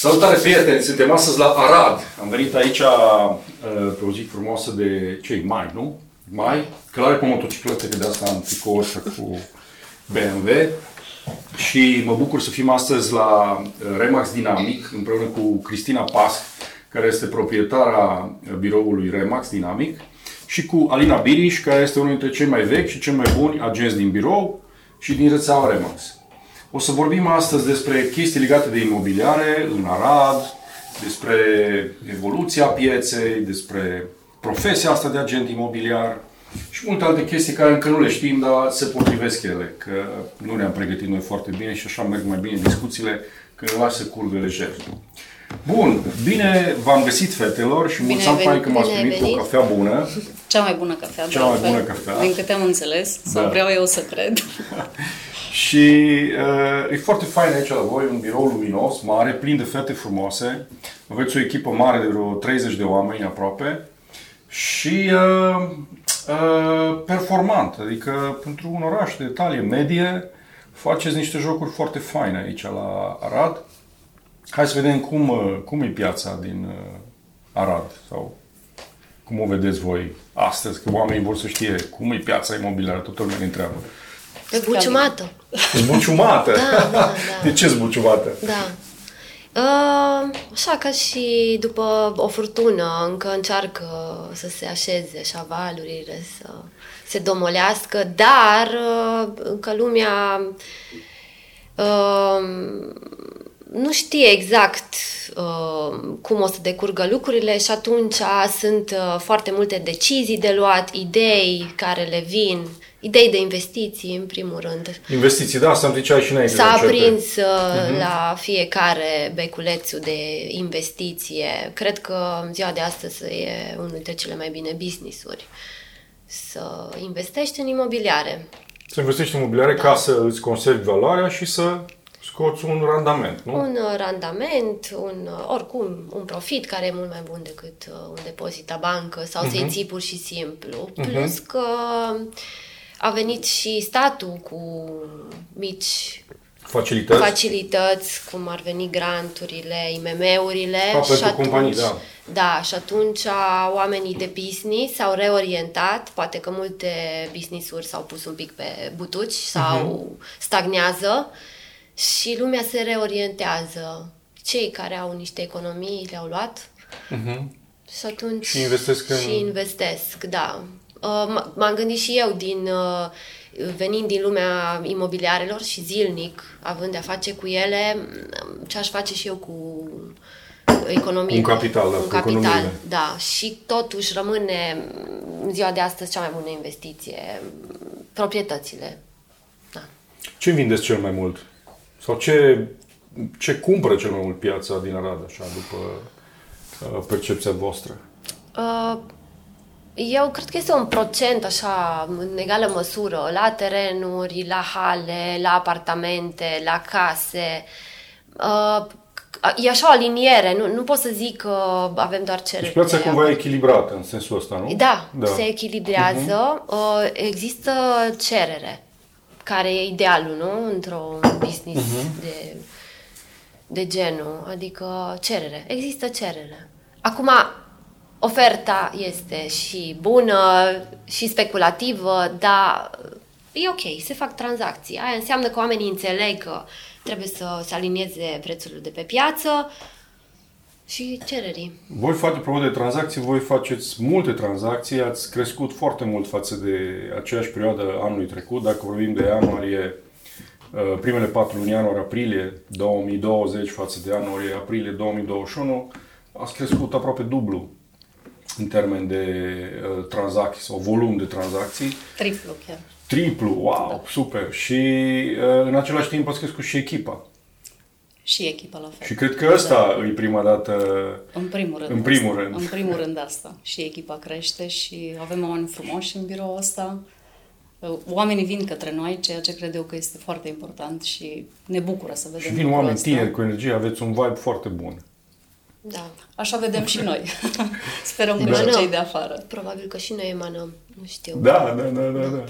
Salutare prieteni, suntem astăzi la Arad. Am venit aici uh, pe o zi frumoasă de ce mai, nu? Mai, călare pe motociclete, că de asta am tricou cu BMW. Și mă bucur să fim astăzi la uh, Remax Dynamic împreună cu Cristina Pasc, care este proprietara biroului Remax Dynamic și cu Alina Biriș, care este unul dintre cei mai vechi și cei mai buni agenți din birou și din rețeaua Remax. O să vorbim astăzi despre chestii legate de imobiliare în Arad, despre evoluția pieței, despre profesia asta de agent imobiliar și multe alte chestii care încă nu le știm, dar se potrivesc ele, că nu ne-am pregătit noi foarte bine și așa merg mai bine discuțiile, că le las să curgă lejer. Bun, bine v-am găsit, fetelor, și mulți ani că m-ați primit cu o cafea bună. Cea mai bună cafea, Cea mai bună cafea. Din câte am înțeles, da. sau vreau eu să cred. și uh, e foarte fain aici la voi, un birou luminos, mare, plin de fete frumoase. Aveți o echipă mare de vreo 30 de oameni aproape și uh, uh, performant, adică pentru un oraș de talie medie faceți niște jocuri foarte faine aici la Arad. Hai să vedem cum, uh, cum e piața din uh, Arad sau cum o vedeți voi astăzi, că oamenii vor să știe cum e piața imobiliară, toată lumea ne întreabă. Zbuciumată. Zbuciumată? Da, da, da. De ce zbuciumată? Da. Uh, așa ca și după o furtună încă încearcă să se așeze așa valurile, să se domolească, dar uh, încă lumea uh, nu știe exact uh, cum o să decurgă lucrurile și atunci sunt uh, foarte multe decizii de luat, idei care le vin, idei de investiții în primul rând. Investiții, da, să-mi ziceai și înainte. S-a aprins uh, uh-huh. la fiecare beculețul de investiție. Cred că în ziua de astăzi e unul dintre cele mai bine business-uri să investești în imobiliare. Să investești în imobiliare da. ca să îți conservi valoarea și să scoți un randament, nu? Un uh, randament, un, uh, oricum, un profit care e mult mai bun decât uh, un depozit la bancă sau uh-huh. să-i mhm. ții pur și simplu. Uh-huh. Plus că a venit și statul cu mici facilități, facilități cum ar veni granturile, IMM-urile. A, și atunci, companii, da. Da, și atunci oamenii de business s-au reorientat, poate că multe business-uri s-au pus un pic pe butuci sau uh-huh. stagnează și lumea se reorientează. Cei care au niște economii le-au luat uh-huh. și atunci... Și investesc în... Și investesc, da. Uh, m-am gândit și eu din... Uh, venind din lumea imobiliarelor și zilnic, având de-a face cu ele, ce aș face și eu cu economie. Un capital, da, Un capital, da. Și totuși rămâne în ziua de astăzi cea mai bună investiție, proprietățile. Da. Ce vindeți cel mai mult? Sau ce, ce cumpără cel mai mult piața din Arad, așa, după uh, percepția voastră? Uh, eu cred că este un procent, așa, în egală măsură, la terenuri, la hale, la apartamente, la case. Uh, e așa o aliniere, nu, nu pot să zic că avem doar cerere. Deci piața cumva e echilibrată în sensul ăsta, nu? Da, da. se echilibrează. Uh-huh. Există cerere care e idealul, nu? Într-un business uh-huh. de, de genul, adică cerere. Există cerere. Acum, oferta este și bună, și speculativă, dar e ok, se fac tranzacții. Aia înseamnă că oamenii înțeleg că trebuie să se alinieze prețurile de pe piață, și cererii. Voi face, probabil de tranzacții, voi faceți multe tranzacții, ați crescut foarte mult față de aceeași perioadă anului trecut, dacă vorbim de ianuarie, uh, primele patru luni ianuarie-aprilie 2020 față de ianuarie-aprilie 2021, ați crescut aproape dublu în termen de uh, tranzacții sau volum de tranzacții. Triplu chiar. Triplu, wow, da. super. Și uh, în același timp ați crescut și echipa și echipa la fel. Și cred că asta da. e prima dată. În primul rând. În primul asta. rând. În primul rând asta. Și echipa crește și avem oameni frumoși în birou ăsta. Oamenii vin către noi, ceea ce cred eu că este foarte important și ne bucură să vedem. Și vin oameni asta. tineri cu energie, aveți un vibe foarte bun. Da. Așa vedem și noi. Sperăm că și cei de afară. Probabil că și noi emanăm, nu știu. Da, da, da, da. da.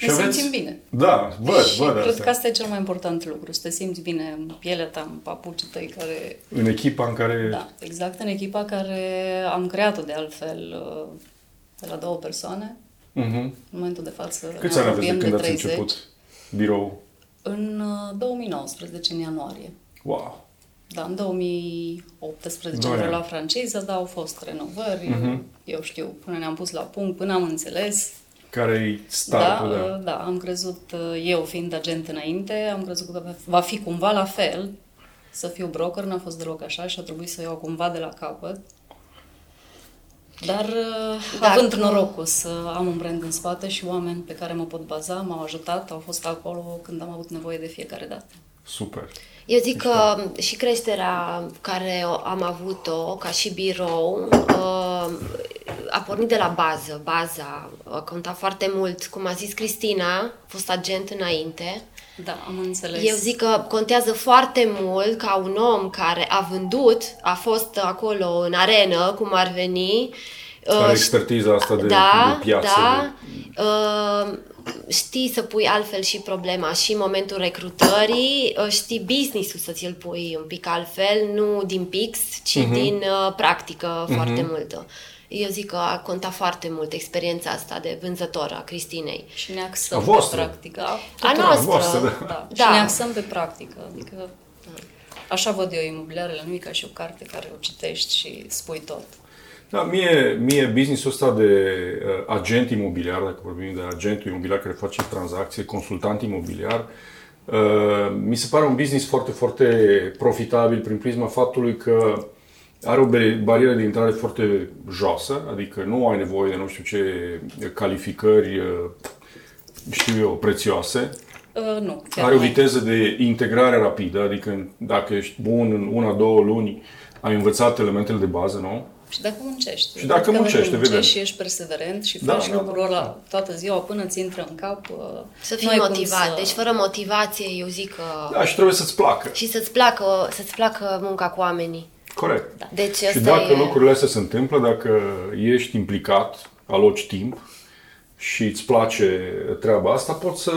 ne simțim bine. Da, văd, și văd cred asta. că asta e cel mai important lucru, să te simți bine în pielea ta, în papucii tăi care... În echipa în care... Da, exact în echipa care am creat-o de altfel uh, de la două persoane. Mhm. În momentul de față Câți ne ani aveți de apropiem când de ați 30. început birou? În uh, 2019, în ianuarie. Wow! Da, în 2018 Doi am ani. reluat franciză, dar au fost renovări, Mhm. eu știu, până ne-am pus la punct, până am înțeles. Care-i Da, startul? Da, uh, da, am crezut, uh, eu fiind agent înainte, am crezut că va fi cumva la fel, să fiu broker, n-a fost deloc așa și a trebuit să o iau cumva de la capăt. Dar uh, Dacă- având norocul să am un brand în spate și oameni pe care mă pot baza, m-au ajutat, au fost acolo când am avut nevoie de fiecare dată. Super! Eu zic că și creșterea care o- am avut-o ca și birou uh, a pornit de la bază. Baza a contat foarte mult. Cum a zis Cristina, a fost agent înainte. Da, am înțeles. Eu zic că contează foarte mult ca un om care a vândut, a fost acolo în arenă, cum ar veni. Are uh, expertiza asta de, da, de piață. Da, De... uh, știi să pui altfel și problema și în momentul recrutării, uh, știi business-ul să ți-l pui un pic altfel, nu din pix, ci Mhm. uh-huh. din uh, practică uh-huh. foarte multă. Eu zic că a contat foarte mult experiența asta de vânzător a Cristinei. Și ne axăm A pe voastră. practică. A, A tuturor. noastră. voastră, da. Da. Da. Și ne axăm pe practică. Adică așa văd eu imobiliarele, nu e ca și o carte care o citești și spui tot. Da, mie, mie businessul ăsta de uh, agent imobiliar, dacă vorbim de agentul imobiliar care face tranzacție, consultant imobiliar, uh, mi se pare un business foarte, foarte profitabil prin prisma faptului că are o be- barieră de intrare foarte joasă, adică nu ai nevoie de nu știu ce calificări, uh, știu eu, prețioase. Uh, nu, chiar Are o nu. viteză de integrare rapidă, adică dacă ești bun în una, două luni, ai învățat elementele de bază, nu? Și dacă muncești. Și dacă Adică muncești, muncești evident. și ești perseverent și Da, faci da, lucrul da, ăla toată ziua până ți intră în cap. uh, Să nu fii ai cum motivat. să- Deci fără motivație, eu zic că... Da, și trebuie să-ți placă. Și să-ți placă, să-ți placă munca cu oamenii. Corect. Da. Deci Și asta dacă e... lucrurile astea se întâmplă, dacă ești implicat, aloci timp și îți place treaba asta, poți să,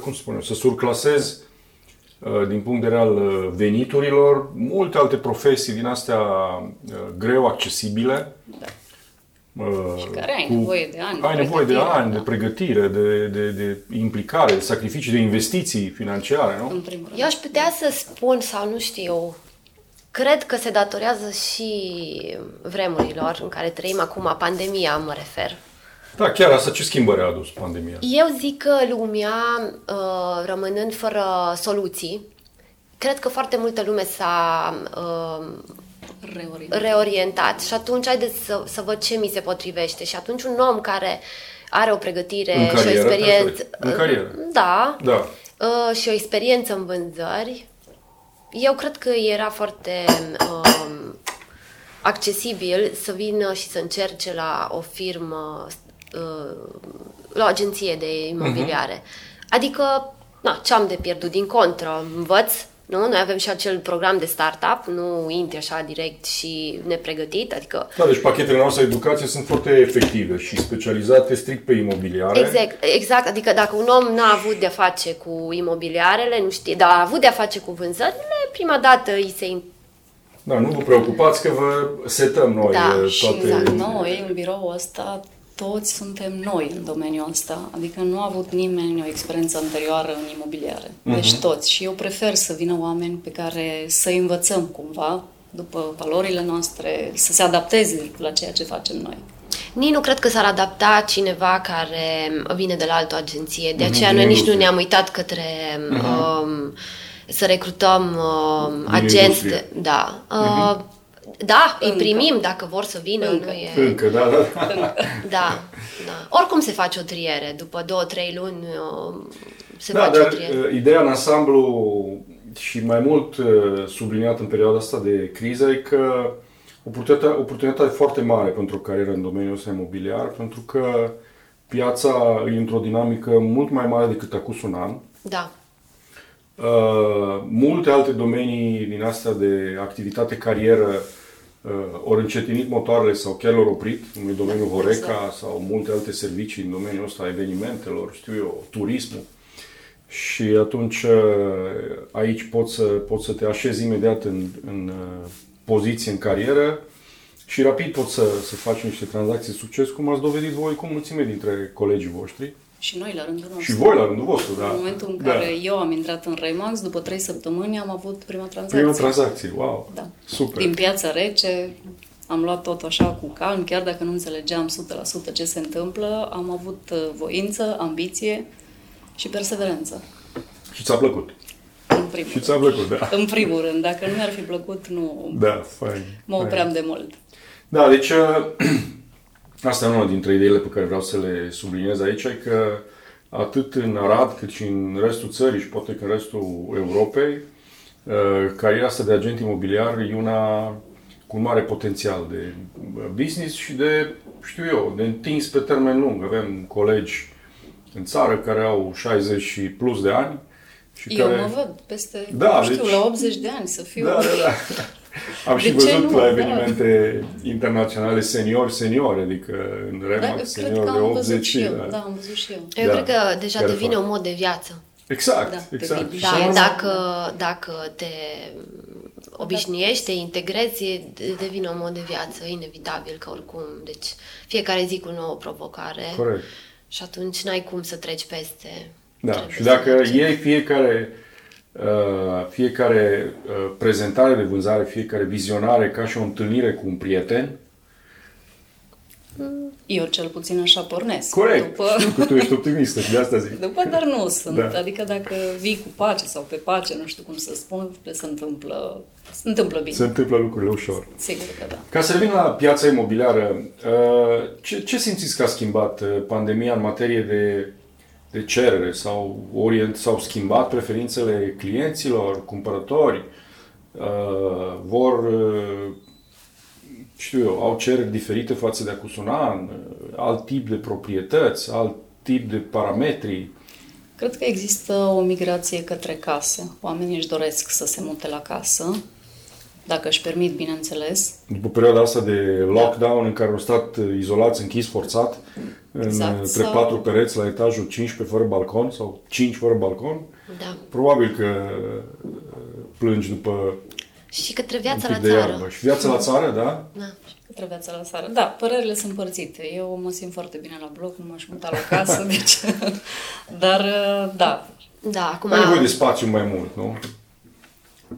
cum să spunem, să surclasezi uh, din punct de vedere al uh, veniturilor multe alte profesii din astea uh, greu accesibile. Da. uh, Și care ai nevoie de ani de Ai nevoie de pregătire, ani, da. de pregătire, de, de, de implicare, de sacrificii, de investiții financiare, nu? În primul rând. Eu aș putea să spun, sau nu știu, cred că se datorează și vremurilor în care trăim acum, pandemia mă refer. Da, chiar asta ce schimbări a adus pandemia? Eu zic că lumea, uh, rămânând fără soluții, cred că foarte multă lume s-a uh, Reorientare. reorientat și atunci haideți să, să văd ce mi se potrivește. Și atunci un om care are o pregătire În și o carieră, experiență... perfect. În carieră. Da. Da. Uh, și o experiență în vânzări, eu cred că era foarte um, accesibil să vină și să încerce la o firmă, uh, la o agenție de imobiliare. Adică, na, ce am de pierdut? Din contră, învăț, nu? Noi avem și acel program de startup, nu intri așa direct și nepregătit, adică Da, deci pachetele noastre de educație sunt foarte efective și specializate strict pe imobiliare. Exact, exact, adică dacă un om n-a avut de-a face cu imobiliarele, nu știe, dar a avut de-a face cu vânzările, prima dată îi se Da, nu vă preocupați că vă setăm noi Da, eh, și toate... Exact, noi, în biroul ăsta, toți suntem noi în domeniul ăsta. Adică nu a avut nimeni o experiență anterioară în imobiliare. Deci toți. Și eu prefer să vină oameni pe care să învățăm cumva, după valorile noastre, să se adapteze la ceea ce facem noi. Nici nu cred că s-ar adapta cineva care vine de la altă agenție. De Mhm, aceea din noi nici nu industrie. ne-am uitat către um, să recrutăm um, agenți. industrie. De, da. Uh, Da, îi Încă. primim dacă vor să vină. Încă. Nu e... Încă, da, da. Da, da. Oricum se face o triere. După două, trei luni uh, se da, face dar o triere. uh, ideea în ansamblu și mai mult uh, subliniat în perioada asta de criză e că oportunitatea, oportunitatea e foarte mare pentru o carieră în domeniul ăsta imobiliar, pentru că piața e într-o dinamică mult mai mare decât acum un an. Da. Uh, multe alte domenii din astea de activitate, carieră, uh, ori încetinit motoarele sau chiar l-au oprit în domeniul Da, Horeca exact. sau multe alte servicii în domeniul ăsta, evenimentelor, știu eu, turismul. Și atunci uh, aici poți să, poți să te așezi imediat în, în uh, poziție în carieră și rapid poți să, să faci niște tranzacții de succes, cum ați dovedit voi cu mulțime dintre colegii voștri. Și noi, la rândul nostru. Și voi la rândul vostru, da. În momentul în da. care eu am intrat în Remax, după trei săptămâni am avut prima tranzacție. Prima tranzacție, wow, Da. super. Din piața rece, am luat tot așa cu calm, chiar dacă nu înțelegeam 100% ce se întâmplă, am avut uh, voință, ambiție și perseverență. Și ți-a plăcut. În primul Și ți-a plăcut, da. În primul rând, dacă nu mi-ar fi plăcut, nu Da, fain. mă fain. opream de mult. Da, deci uh, asta e una dintre ideile pe care vreau să le subliniez aici, e că atât în Arad cât și în restul țării și poate că în restul Europei, uh, cariera asta de agent imobiliar e una cu un mare potențial de business și de, știu eu, de întins pe termen lung. Avem colegi în țară care au 60 și plus de ani și Eu care... mă văd peste, Da, nu știu, deci- la 80 de ani să fiu. Da, da, da. Am și De ce văzut nu? la Da. evenimente internaționale senior, senior, adică în Da, Remax cred senior că de am văzut 80 și eu. da. Da, am văzut și eu. Eu Da, cred că deja chiar devine fac. un mod de viață. Exact, Da, exact. devine. Și Da, la urmă- dacă, dacă te obișnuiești, te integrezi, devine un mod de viață, inevitabil că oricum. Deci fiecare zi cu o nouă provocare. Corect. Și atunci n-ai cum să treci peste. Da, Trebuie și să dacă mergi. iei fiecare, uh, fiecare uh, prezentare de vânzare, fiecare vizionare ca și o întâlnire cu un prieten, Eu cel puțin așa pornesc. corect, După, știu că tu ești optimistă și de asta zic. după dar nu sunt. Da. Adică dacă vii cu pace sau pe pace, nu știu cum să spun, se întâmplă, se întâmplă bine. Se întâmplă lucrurile ușor. Sigur că da. Ca să revin la piața imobiliară, uh, ce, ce simțiți că a schimbat uh, pandemia în materie de, de cerere? sau orient, s-au schimbat preferințele clienților, cumpărători? Uh, Vor, uh, știu eu, au cereri diferite față de acum un an, uh, alt tip de proprietăți, alt tip de parametri? Cred că există o migrație către casă. Oamenii își doresc să se mute la casă, dacă își permit, bineînțeles. După perioada asta de lockdown în care au stat uh, izolați, închis, forțat, Exact, între sau- patru pereți la etajul 15 fără balcon sau 5 fără balcon, Da. probabil că uh, plângi după Și către un viața pic la de țară. iarbă. Și viața la țară, da? Da. Către viața la țară. Da, părerile sunt împărțite. Eu mă simt foarte bine la bloc, nu m-aș muta la casă, deci... Dar, da, Da, acum... Ai nevoie de spațiu mai mult, nu?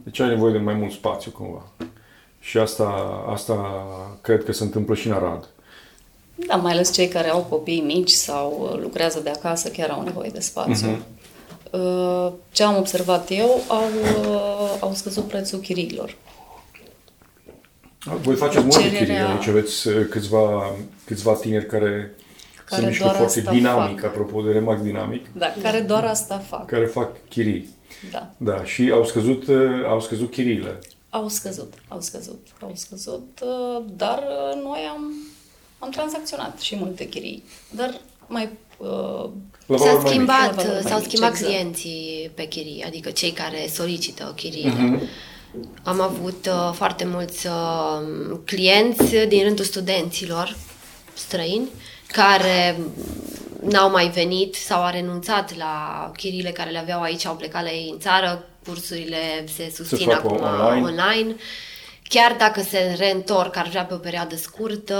Deci ai nevoie de mai mult spațiu, cumva. Și asta, asta cred că se întâmplă și în Arad. Da, mai ales cei care au copii mici sau uh, lucrează de acasă chiar au nevoie de spațiu. Mhm. Uh, Ce am observat eu, au, uh, au scăzut prețul chiriilor. Voi faceți multe Cererea- chirii, aici aveți uh, câțiva, câțiva tineri care, Care sunt mișto doar foarte asta dinamic, fac. apropo de Remax Dinamic, Da, care doar asta fac. care fac chirii. Da. Da, și au scăzut, uh, au scăzut chiriile. Au scăzut, au scăzut, au scăzut, uh, dar uh, noi am, am tranzacționat și multe chirii. Dar mai... uh, La S-a valori mai schimbat, mici. La valori mai s-au mici, schimbat exact. clienții pe chirii, adică cei care solicită chiriile. Mhm. Am avut uh, foarte mulți uh, clienți din rândul studenților străini care n-au mai venit sau au renunțat la chiriile care le aveau aici, au plecat la ei în țară, cursurile se susțin fac acum online. online. Chiar dacă se reîntorc, ar vrea pe o perioadă scurtă,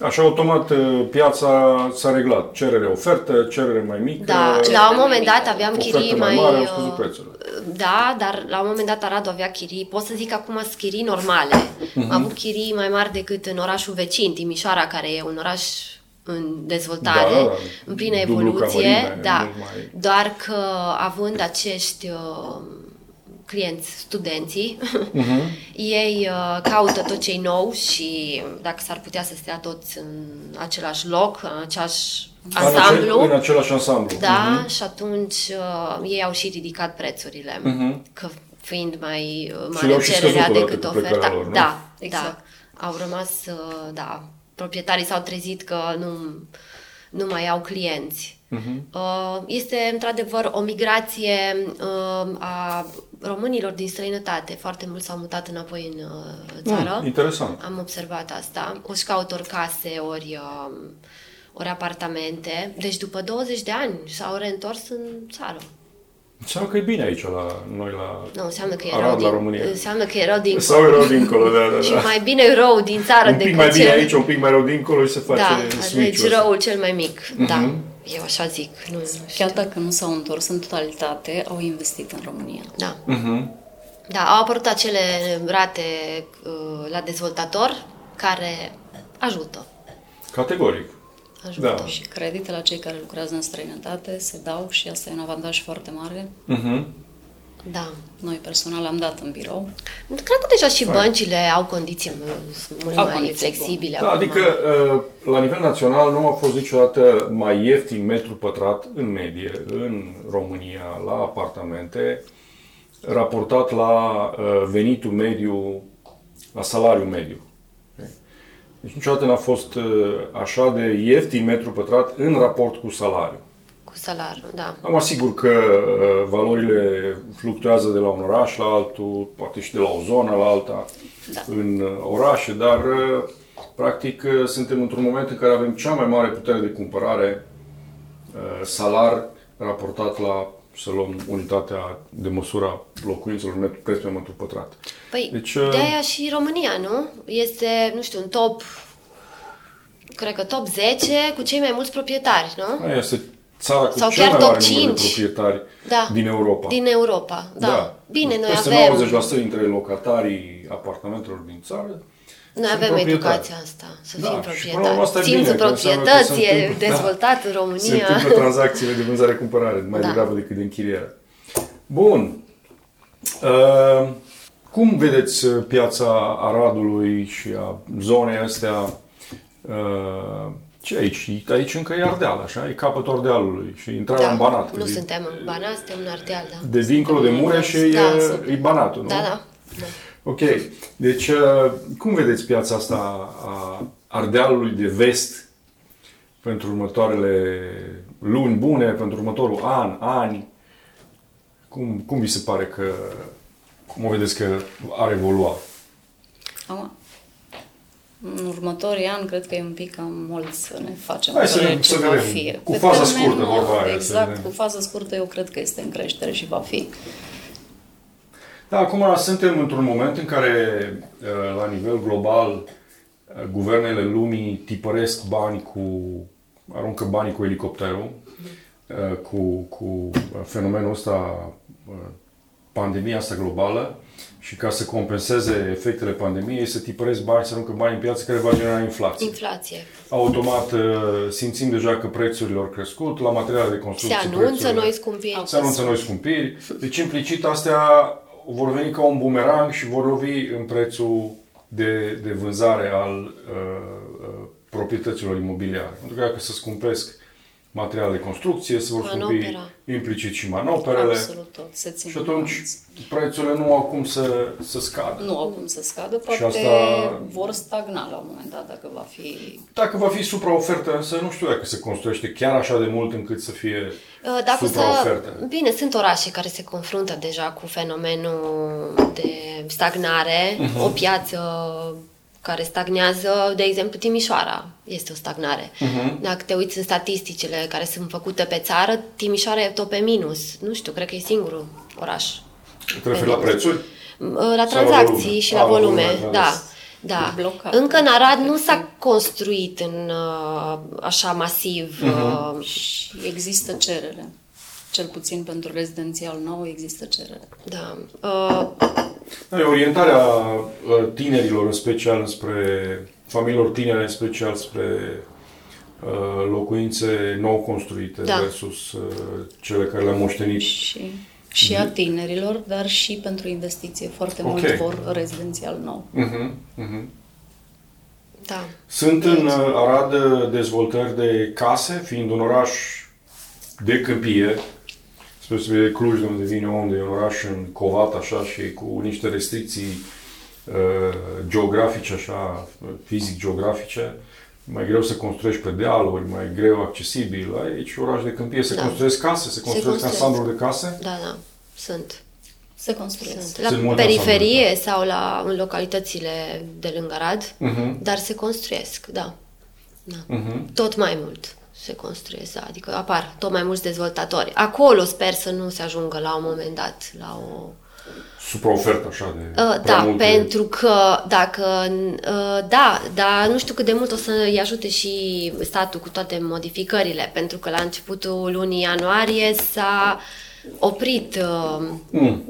Așa, automat, uh, piața s-a reglat. Cerere, ofertă, cerere mai mică. Da, Cerere la un mai moment mică. dat aveam ofertă chirii mai mai... mare, au uh, scăzut prețurile. Da, dar la un moment dat Aradu avea chirii, pot să zic acum sunt chirii normale. Mhm. Am avut chirii mai mari decât în orașul vecin, Timișoara, care e un oraș în dezvoltare, Da, da, da. în plină Dublu evoluție, Camarina, e da, mult mai- doar că având acești uh, clienți, studenții, Mhm. ei uh, caută tot ce nou și dacă s-ar putea să stea toți în același loc, în același În ace- ansamblu, În același ansamblu. da, Mhm. și atunci uh, ei au și ridicat prețurile, Mhm. că fiind mai uh, Și mare le-au și cererea scăzut odată decât cu plecarea oferta. lor, nu? da, Exact. da. Au rămas, uh, da, proprietarii s-au trezit că nu, nu mai au clienți. Uh, Este într-adevăr o migrație uh, a românilor din străinătate. Foarte mulți s-au mutat înapoi în uh, țară. Mm, interesant. Am observat asta. Își caută ori case, ori, uh, ori apartamente. Deci după 20 de ani s-au reîntors în țară. Înseamnă că e bine aici la noi la Nu, înseamnă că erau, Arad, la din, România. înseamnă că erau din Sau erau dincolo, da, da, și da. mai bine rău din țară Un pic decât mai bine cel... aici, un pic mai rău dincolo și se face Da, switch-ul deci ăsta. răul cel mai mic. Da, Mhm. eu așa zic. Nu, nu știu. Chiar dacă nu s-au întors în totalitate, au investit în România. Da. Mhm. Da, au apărut acele rate uh, la dezvoltator care ajută. Categoric. Ajută. Da. Și creditele la cei care lucrează în străinătate se dau și asta e un avantaj foarte mare. Mhm. Da. Noi personal am dat în birou. Cred că deja și Fain. băncile au condiții mult, mult Au mai condiții flexibile. Da, acum. adică uh, la nivel național nu a fost niciodată mai ieftin metru pătrat în medie în România la apartamente raportat la uh, venitul mediu, la salariul mediu. Deci niciodată n-a fost uh, așa de ieftin metru pătrat în raport cu salariul. Cu salariul, da. Am asigur că uh, valorile fluctuează de la un oraș la altul, poate și de la o zonă la alta Da. în uh, orașe, dar uh, practic uh, suntem într-un moment în care avem cea mai mare putere de cumpărare uh, salar raportat la, să luăm unitatea de măsură a locuințelor, metru, preț pe metru pătrat. Păi, Deci, deci, uh, de-aia și România, nu? Este, nu știu, un top, cred că top 10 cu cei mai mulți proprietari, nu? Aia este țara cu Sau cel chiar mai top mare număr de 5. proprietari Da. din Europa. Din Europa, da. Bine, noi Peste avem, 90% dintre locatarii apartamentelor din țară noi sunt avem proprietari. educația asta, să Da, fim și până la urmă proprietari. asta e Simțul bine, că înseamnă că proprietății se e întâmplă- da. dezvoltat în Se România. întâmplă tranzacțiile de vânzare-cumpărare, mai Da. degrabă decât de închiriere. Bun. Uh, cum vedeți uh, piața Aradului și a zonei astea? Uh, ce aici? Aici încă e Ardeal, așa? E capătul Ardealului și intrarea în Banat. Da. nu De- suntem în Banat, suntem în Ardeal, da. De dincolo de Mureș e, Da, e, sunt. e Banatul, nu? Da, da. da. Ok. Deci, uh, cum vedeți piața asta a Ardealului de vest pentru următoarele luni bune, pentru următorul an, ani? Cum, cum vi se pare că, cum o vedeți că ar evolua? Acum, în următorii ani, cred că e un pic cam mult să ne facem Hai să părere ne- ce să va vedem. fi. Cu Pe faza termen, scurtă, vorba aia, să Exact, vedem. cu fază scurtă eu cred că este în creștere și va fi. Da, acum suntem într-un moment în care, uh, la nivel global, uh, guvernele lumii tipăresc bani cu, aruncă banii cu elicopterul, uh, cu, cu uh, fenomenul ăsta, uh, pandemia asta globală, și ca să compenseze efectele pandemiei, să tipăresc bani, să aruncă bani în piață care va genera inflație. Inflație. Automat uh, simțim deja că prețurile au crescut, la materiale de Se construcție anunță prețurile- noi scumpiri. se anunță noi scumpiri. Deci implicit astea vor veni ca un bumerang și vor lovi în prețul de, de vânzare al uh, uh, proprietăților imobiliare. Pentru că dacă se scumpesc materiale de construcție, se vor scumpi Manopera. Implicit și manoperele. Absolut tot. Se ține Și atunci balans. prețurile nu au cum să, să scadă. Nu au cum să scadă, Și poate asta- vor stagna la un moment dat dacă va fi... Dacă va fi supraofertă, însă nu știu dacă se construiește chiar așa de mult încât să fie Uh, Dacă să... supraofertă. Bine, sunt orașe care se confruntă deja cu fenomenul de stagnare, Mhm. o piață care stagnează, de exemplu Timișoara este o stagnare. Mhm. Dacă te uiți în statisticile care sunt făcute pe țară, Timișoara e tot pe minus. Nu știu, cred că e singurul oraș. Te referi la prețuri? La Sau la tranzacții volume? și A, la la volume, volume, da, da. Da. Blocat. Încă în Arad nu s-a construit în uh, așa masiv. Mhm. uh, Și există cerere. Cel puțin pentru rezidențial nou există cerere. Da. Uh, Da, e orientarea uh, tinerilor, în special spre familiilor tinere, în special spre uh, locuințe nou construite Da. versus uh, cele care le-am moștenit. Și, și a tinerilor, dar și pentru investiție. Foarte Ok. mult vor rezidențial nou. Uh-huh, uh-huh. da. Sunt în uh, Arad uh, dezvoltări de case, fiind un oraș de câmpie, spre deosebire de Cluj, de unde vine unde e un oraș în covat, așa, și cu niște restricții uh, geografice, așa, fizic-geografice, mai greu să construiești pe dealuri, mai greu accesibil. Aici, oraș de câmpie, se Da. construiesc case, se construiesc construiesc. ansambluri de case. Da, da, sunt. Se construiesc. sunt. La Sunt multe periferie sau la, în localitățile de lângă Arad, Mhm. dar se construiesc, da. da. Mhm. Tot mai mult se construiesc, da. adică apar tot mai mulți dezvoltatori. Acolo sper să nu se ajungă la un moment dat la o... Supraofertă așa de Uh, prea da, multe- pentru că dacă... Uh, da, dar nu știu cât de mult o să-i ajute și statul cu toate modificările, pentru că la începutul lunii ianuarie s-a oprit... Uh, Mm.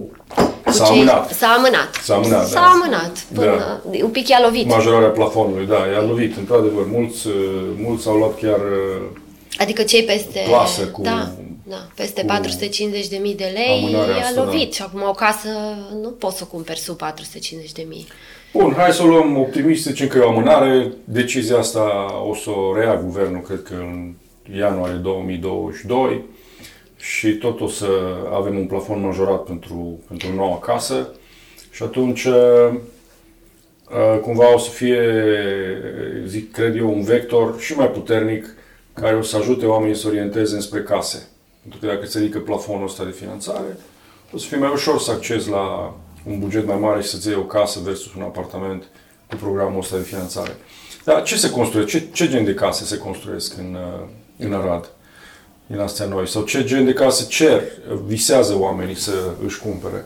Cu S-a cei- amânat. S-a amânat. S-a amânat, S-a da. amânat. Până, Un pic i-a lovit. Majorarea plafonului, da, i-a lovit, într-adevăr. Mulți, uh, mulți au luat chiar uh, Adică cei peste... Plasă cu- Da, da, peste cu 450 de mii de lei amânarea i-a asta, lovit. da. Și acum o casă nu poți să o cumperi sub 450 de mii. Bun, hai să o luăm optimist, să zicem că e o amânare. Decizia asta o să o rea guvernul, cred că în ianuarie 2022 și tot o să avem un plafon majorat pentru, pentru noua casă și atunci uh, cumva o să fie, zic, cred eu, un vector și mai puternic care o să ajute oamenii să orienteze înspre case. Pentru că dacă se ridică plafonul ăsta de finanțare, o să fie mai ușor să accezi la un buget mai mare și să-ți iei o casă versus un apartament cu programul ăsta de finanțare. Dar ce se construiește? Ce, ce gen de case se construiesc în, uh, în Arad? Din astea noi? Sau ce gen de case cer, visează oamenii să își cumpere?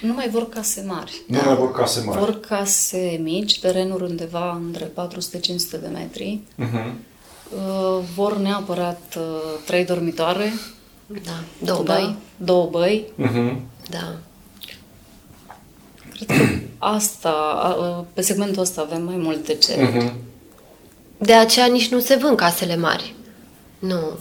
Nu mai vor case mari. Nu mai vor case mari. Vor case mici, terenuri undeva între 400-500 de metri. Mhm. Uh, vor neapărat uh, trei dormitoare. Da, două da, băi. Două băi. Mhm. Da. Cred că asta, uh, pe segmentul ăsta avem mai multe cereri. Mhm. De aceea nici nu se vând casele mari. Nu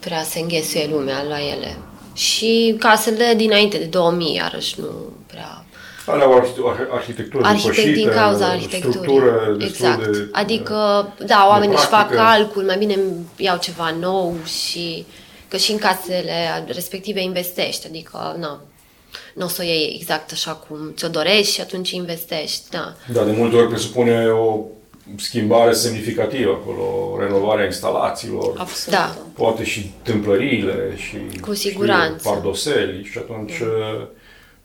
prea se înghesuie lumea la ele. Și casele dinainte de 2000, iarăși, nu prea... Alea au arhite- arhitectură Arhitect din depășită, cauza arhitecturii. structură destul Exact. de, adică, da, oamenii își fac practică. calcul, mai bine iau ceva nou și că și în casele respective investești, adică, nu, nu o să o iei exact așa cum ți-o dorești și atunci investești, da. Da, de multe ori presupune o schimbare semnificativă acolo, renovarea instalațiilor, Absolut. Da. poate și tâmplăriile și Cu știu siguranță. eu, pardoseli și atunci uh,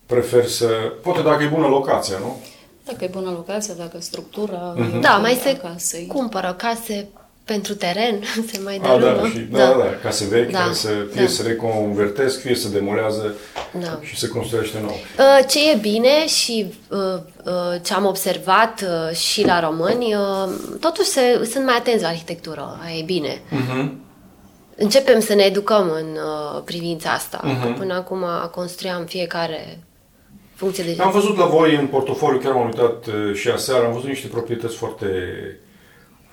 prefer să... Poate dacă e bună locația, nu? Dacă e bună locația, dacă structura... Mhm. Da, mai se casei. cumpără case pentru teren, se mai A, da, derulă. și, da, da, da, case vechi Da, care să, fie da. să reconvertesc, fie să demolează Da. și se construiește nou. Uh, Ce e bine și uh, uh, ce am observat uh, și la români, uh, totuși se, sunt mai atenți la arhitectură, aia e bine. Mhm. Începem să ne educăm în uh, privința asta, Mhm. că până acum construiam fiecare funcție de... Am văzut la voi în portofoliu, chiar m-am uitat uh, și aseară, am văzut niște proprietăți foarte,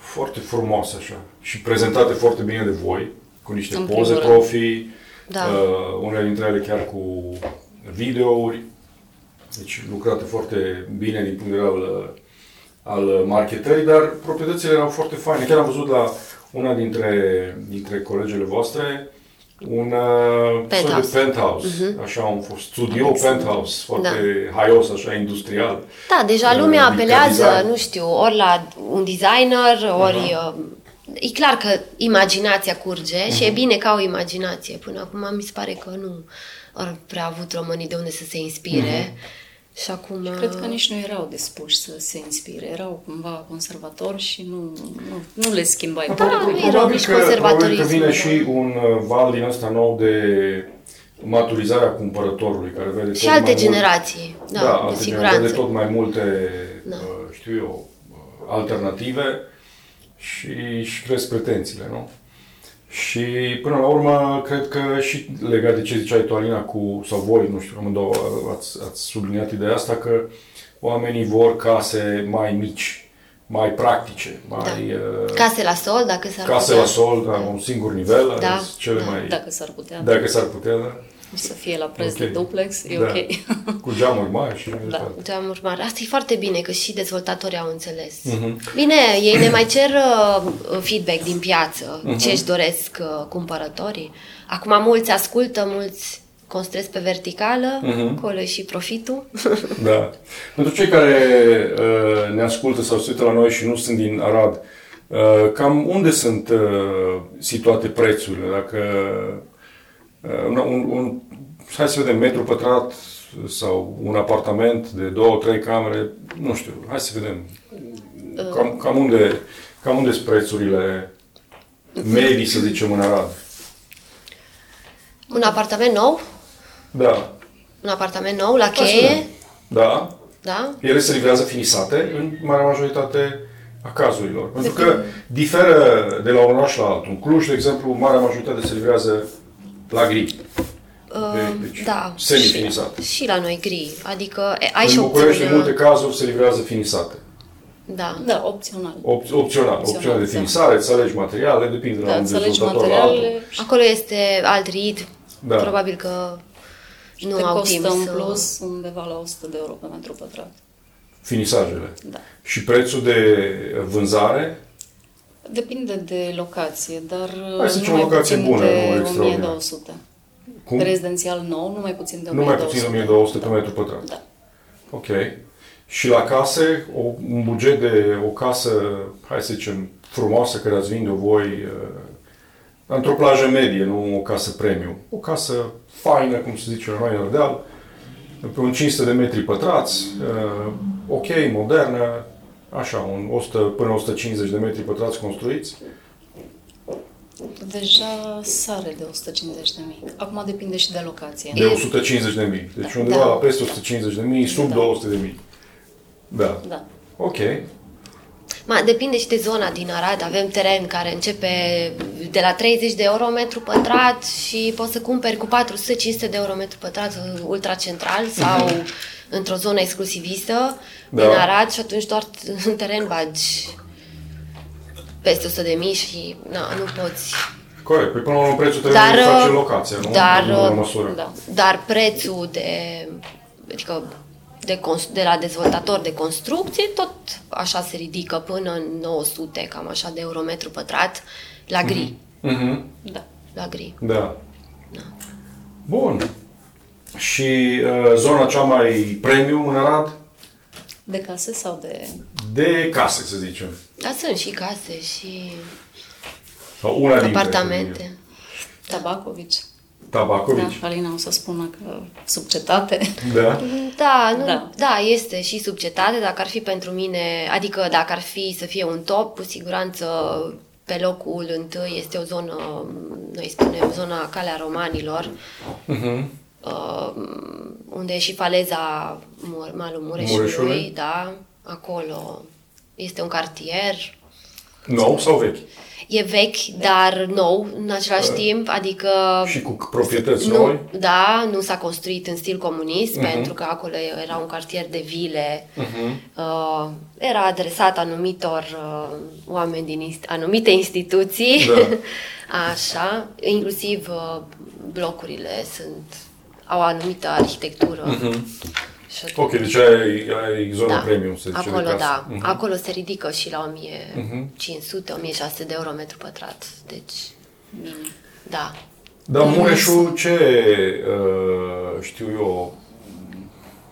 foarte frumoase așa și prezentate foarte bine de voi, cu niște În poze primul rând. profi, Da. uh, unele dintre ele chiar cu videouri, deci lucrate foarte bine din punct de vedere al, al marketării, dar proprietățile erau foarte faine. Chiar am văzut la una dintre, dintre colegele voastre un uh, soi Penthouse. de penthouse, așa un fost studio penthouse, foarte Da. haios, așa industrial. Da, deja Uh, lumea ca apelează, design. nu știu, ori la un designer, ori... uh, E clar că imaginația curge și e bine ca o imaginație. Până acum mi se pare că nu au prea avut românii de unde să se inspire. Și acum... Cred că nici nu erau dispuși să se inspire. Erau cumva conservatori și nu, nu, nu le schimbai. Da, părul. nu erau probabil nici că, probabil că conservatorism, vine da. și un uh, val din ăsta nou de maturizarea cumpărătorului, care vede Și tot alte mai mult- generații, da, da, cu alte siguranță. generații, vede tot mai multe, Da. uh, știu eu, uh, alternative și își cresc pretențiile, nu? Și până la urmă, cred că și legat de ce ziceai tu, Alina, cu, sau voi, nu știu, amândouă ați, ați subliniat ideea asta, că oamenii vor case mai mici, mai practice, mai... uh, Case la sol, dacă s-ar Case putea. la sol, la un singur nivel, Da, da, cele da. mai... Dacă s-ar putea. Dacă s-ar putea, da. Să fie la preț Ok. de duplex, e da. ok. Cu geamuri mari și mai Da. departe. Geamuri mari. Asta e foarte bine, că și dezvoltatorii au înțeles. Mhm. Bine, ei ne mai cer uh, feedback din piață, Mhm. ce își doresc uh, cumpărătorii. Acum mulți ascultă, mulți construiesc pe verticală, Mhm. acolo e și profitul. Da. Pentru cei care uh, ne ascultă sau se uită la noi și nu sunt din Arad, Uh, cam unde sunt uh, situate prețurile? Dacă uh, un, un, un, hai să vedem, metru pătrat sau un apartament de două, trei camere, nu știu, hai să vedem. Cam, cam unde, cam unde sunt prețurile medii, să zicem, în Arad? Un apartament nou? Da. Un apartament nou, la Hai să cheie? vedem. Da. Da? Ele se livrează finisate în marea majoritate a cazurilor. Pentru că diferă de la un oraș la altul. În Cluj, de exemplu, marea majoritate se livrează la gri. Uh, deci, da. semi-finisat. Și, și la noi gri. Adică e, ai și În București, în opțiunea. multe cazuri, se livrează finisate. Da. Da, opțional. Op- opțional. Opțiune de da. finisare, îți alegi materiale, depinde de la Da, un îți alegi dezvoltator la altul. materialele și Acolo este alt rit. Da. Probabil că nu te au costă timp în să... plus undeva la 100 de euro pe metru pătrat. Finisajele. Da. Și prețul de vânzare, Depinde de locație, dar Hai să nu zicem o mai locație puțin bună, nu de extraordinar. 1200. cum? Rezidențial nou, nu mai puțin de Nu mai 1200. puțin de 1200 pe metru pătrat. Da. Ok. Și la case, o, un buget de o casă, hai să zicem, frumoasă, care ați vinde-o voi uh, într-o plajă medie, nu o casă premium. O casă faină, cum se zice la noi în Ardeal, pe un 500 de metri pătrați, uh, ok, modernă, așa, un 100 până 150 de metri pătrați construiți. Deja sare de 150 de mii. Acum depinde și de locație. De 150 de mii. Deci undeva Da. la peste 150 de mii, sub Da. 200 de mii. Da. Da. Ok. Ma, depinde și de zona din Arad. Avem teren care începe de la 30 de euro metru pătrat și poți să cumperi cu 400-500 de euro metru pătrat ultracentral sau într-o zonă exclusivistă Da. din Arad și atunci doar în teren bagi peste 100 de mii și na, nu poți. Corect. Păi până la urmă prețul trebuie Dar, să face uh, locația, nu? dar, În bună uh, măsură. Da. Dar prețul de, adică de, cons- de la dezvoltator de construcție tot așa se ridică până în 900, cam așa de euro metru pătrat la gri. Mhm. Da. La gri. Da. Bun. Și uh, zona cea mai premium în Arad? De case sau de... De case, să zicem. Dar sunt și case și Sau una dintre. să apartamente. zicem. Tabacovici. Tabacovici. Da, Alina o să spună că sub cetate. Da. Da, nu, Da. da. este și sub cetate, dacă ar fi pentru mine, adică dacă ar fi să fie un top, cu siguranță pe locul întâi este o zonă, noi spunem, zona Calea Romanilor, Mhm. Uh, unde e și faleza Mur- malul Mureșului, Mureșului. da, acolo este un cartier, Nou sau vechi? e vechi, dar nou în același timp, adică Și cu proprietăți nu, noi? da, nu s-a construit în stil comunist, pentru că acolo era un cartier de vile. Uh, era adresat anumitor uh, oameni din inst- anumite instituții. Da. Așa, inclusiv uh, blocurile sunt au o anumită arhitectură. Și atunci- Ok, deci ai, ai zona da, premium, să zicem. acolo de casă. da, Mhm. acolo se ridică și la 1500-1600 de euro metru pătrat. Deci, da. Dar Mureșul, ce uh, știu eu,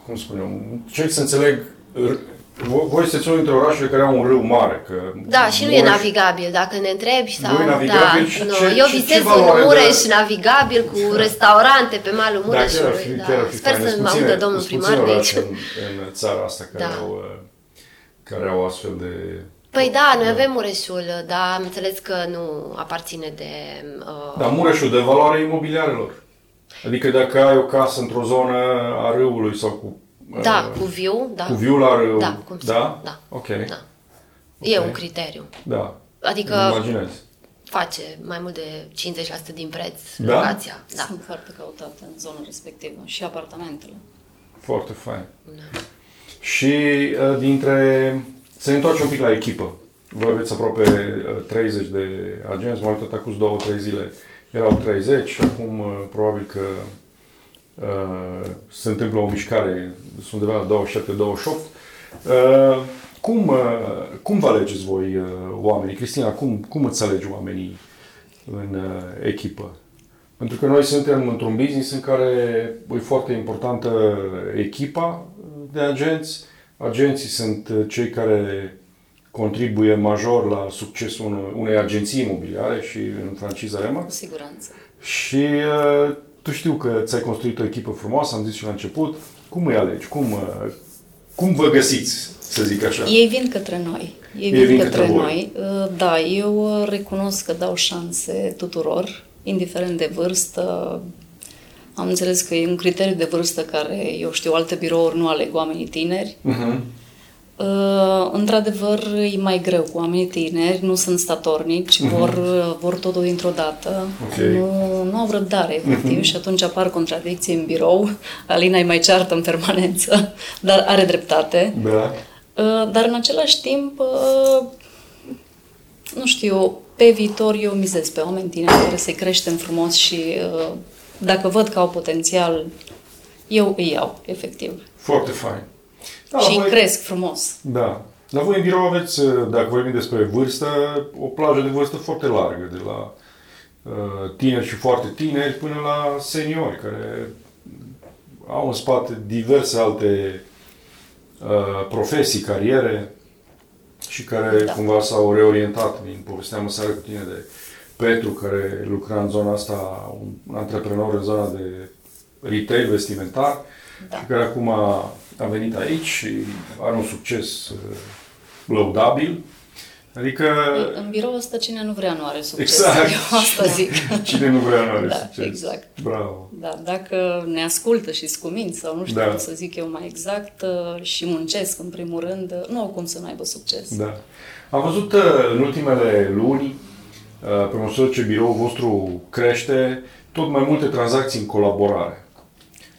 cum spun eu, ce să înțeleg, r- vo- voi sunteți unul dintre orașele care au un râu mare. Că Da, și nu e Mureș- navigabil, dacă ne întrebi. Sau, Nu e navigabil da, și nu. ce- Eu ce- visez ce valoare un Mureș de- navigabil cu restaurante pe malul Da, chiar ar fi, Mureșului. Da, chiar ar fi Sper fain. să Sunt mă puține- audă domnul sunt primar puține de aici. orașe În, în țara asta care, Da. au, uh, care au astfel de... Păi da, noi avem Mureșul, dar am înțeles că nu aparține de... Uh, Dar Mureșul de valoare imobiliarelor. Adică dacă ai o casă într-o zonă a râului sau cu... uh, da, cu viu, da. Cu viu la râu. Da, cum să- da? da. Ok. Da. E Ok. un criteriu. Da. Adică Îmi Imaginez. face mai mult de 50% din preț Da? locația. Da. Sunt foarte căutate în zona respectivă și apartamentele. Foarte fain. Da. Și uh, dintre... Să ne întoarcem un pic la echipă. Voi aveți aproape uh, 30 de agenți, m-am uitat acum 2-3 zile. Erau 30 și acum uh, probabil că uh, se întâmplă o mișcare, sunt undeva la 27-28. Uh, cum, uh, cum vă alegeți voi uh, oamenii? Cristina, cum, cum îți alegi oamenii în uh, echipă? Pentru că noi suntem într-un business în care e foarte importantă echipa de agenți. Agenții sunt uh, cei care contribuie major la succesul unei- unei agenții imobiliare și în franciza Cu Remax. siguranță. Și uh, tu știu că ți-ai construit o echipă frumoasă, am zis și la început. Cum îi alegi? Cum, uh, cum vă găsiți, să zic așa? Ei vin către noi. Ei vin, Ei vin către, către voi. noi. Uh, Da, eu uh, recunosc că dau șanse tuturor, indiferent de vârstă. Am înțeles că e un criteriu de vârstă care, eu știu, alte birouri nu aleg oamenii tineri. Mhm. Uh, într-adevăr, e mai greu cu oamenii tineri, nu sunt statornici, vor, uh, vor totul dintr-o dată, Ok. nu, nu au răbdare, efectiv, și atunci apar contradicții în birou. Alina îi mai ceartă în permanență, dar are dreptate. Da. Uh, Dar în același timp, uh, nu știu, pe viitor eu mizez pe oameni tineri care să-i creștem frumos și uh, dacă văd că au potențial, eu îi iau, efectiv. Foarte fain. Da, și voi- îi cresc frumos. Da. La voi în birou aveți, uh, dacă vorbim despre vârstă, o plajă de vârstă foarte largă, de la uh, tineri și foarte tineri până la seniori, care au în spate diverse alte uh, profesii, cariere și care Da. da. cumva s-au reorientat din povesteam în seară cu tine de Petru, care lucra în zona asta, un, un antreprenor în zona de retail vestimentar Da. și care acum a, a venit aici și are un succes uh, lăudabil. Adică, În birou ăsta cine nu vrea nu are succes. exact, Eu asta zic. cine nu vrea nu are Da, succes. exact. Bravo. Da, dacă ne ascultă și scuminți sau nu știu Da. cum să zic eu mai exact uh, și muncesc în primul rând, uh, nu au cum să nu aibă succes. Da. Am văzut uh, în ultimele luni, uh, pe măsură ce biroul vostru crește, tot mai multe tranzacții în colaborare.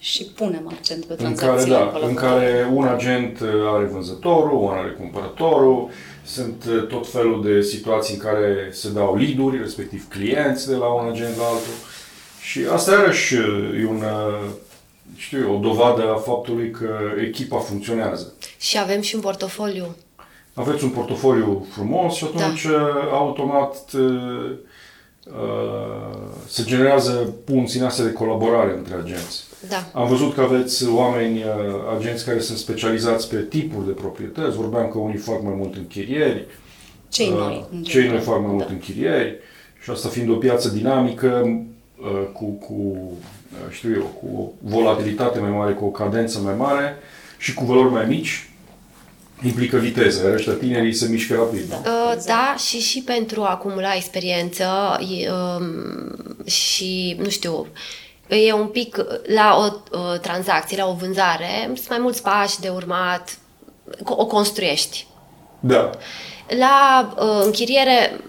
Și punem accent pe În care, tranzacțiile da, colaborare. în care un agent uh, are vânzătorul, un are cumpărătorul, sunt uh, tot felul de situații în care se dau lead-uri, respectiv clienți de la un agent la altul. Și asta iarăși uh, e un, uh, știu eu, o dovadă a faptului că echipa funcționează. Și avem și un portofoliu. Aveți un portofoliu frumos și atunci da. automat uh, uh, se generează punți în astea de colaborare între agenți. Da. Am văzut că aveți oameni, uh, agenți care sunt specializați pe tipuri de proprietăți. Vorbeam că unii fac mai mult închirieri, Cei uh, noi. în cei noi general. fac mai mult Da. închirieri și asta fiind o piață dinamică uh, cu, cu uh, știu eu, cu o volatilitate mai mare, cu o cadență mai mare și cu valori mai mici, implică viteză, iar ăștia tinerii se mișcă rapid. Da. Uh, Da, și și pentru a acumula experiență e, um, și, nu știu, e un pic la o uh, tranzacție, la o vânzare, sunt mai mulți pași de urmat, co- o construiești. Da. La uh, închiriere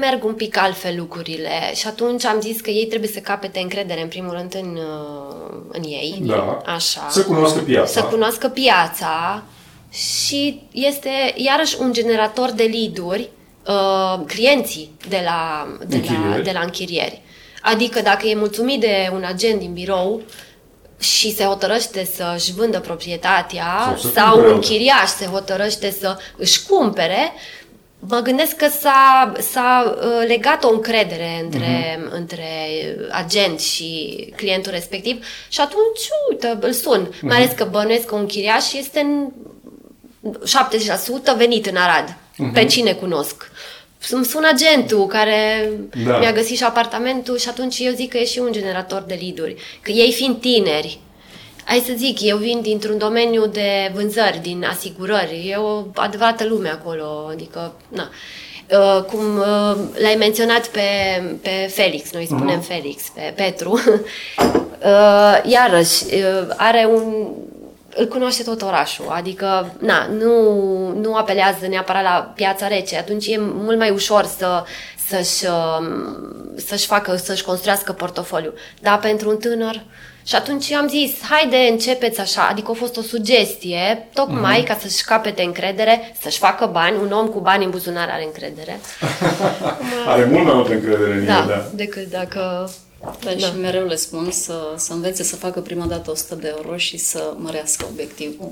merg un pic altfel lucrurile și atunci am zis că ei trebuie să capete încredere în primul rând în, uh, în ei. Da. Așa. Să cunoască piața. Să cunoască piața și este iarăși un generator de lead-uri uh, clienții de la, de, la, Închirieri. de la închirieri. Adică dacă e mulțumit de un agent din birou și se hotărăște să-și vândă proprietatea Sau să sau cumpere un alta. chiriaș se hotărăște să își cumpere, mă gândesc că s-a, s-a uh, legat o încredere între, Mhm. uh-huh. între agent și clientul respectiv și atunci, uite, îl sun. Uh-huh. Mai ales că bănuiesc că un chiriaș este în 70% venit în Arad. Uh-huh. Pe cine cunosc? Îmi sun agentul care Da. da. mi-a găsit și apartamentul și atunci eu zic că e și un generator de lead-uri. Că ei fiind tineri, hai să zic, eu vin dintr-un domeniu de vânzări, din asigurări, e o adevărată lume acolo, adică, na. Uh, cum uh, l-ai menționat pe, pe Felix, noi spunem uh-huh. Felix, pe Petru, uh, iarăși, uh, are un, îl cunoaște tot orașul, adică na, nu, nu apelează neapărat la piața rece, atunci e mult mai ușor să, să-și, um, să-și facă, să-și construiască portofoliu. Dar pentru un tânăr, și atunci eu am zis, haide, începeți așa, adică a fost o sugestie, tocmai Mhm. ca să-și capete încredere, să-și facă bani, un om cu bani în buzunar are încredere. Are mult mai multă încredere în Da, el, da. decât dacă... Da, și mereu le spun să, să învețe să facă prima dată 100 de euro și să mărească obiectivul.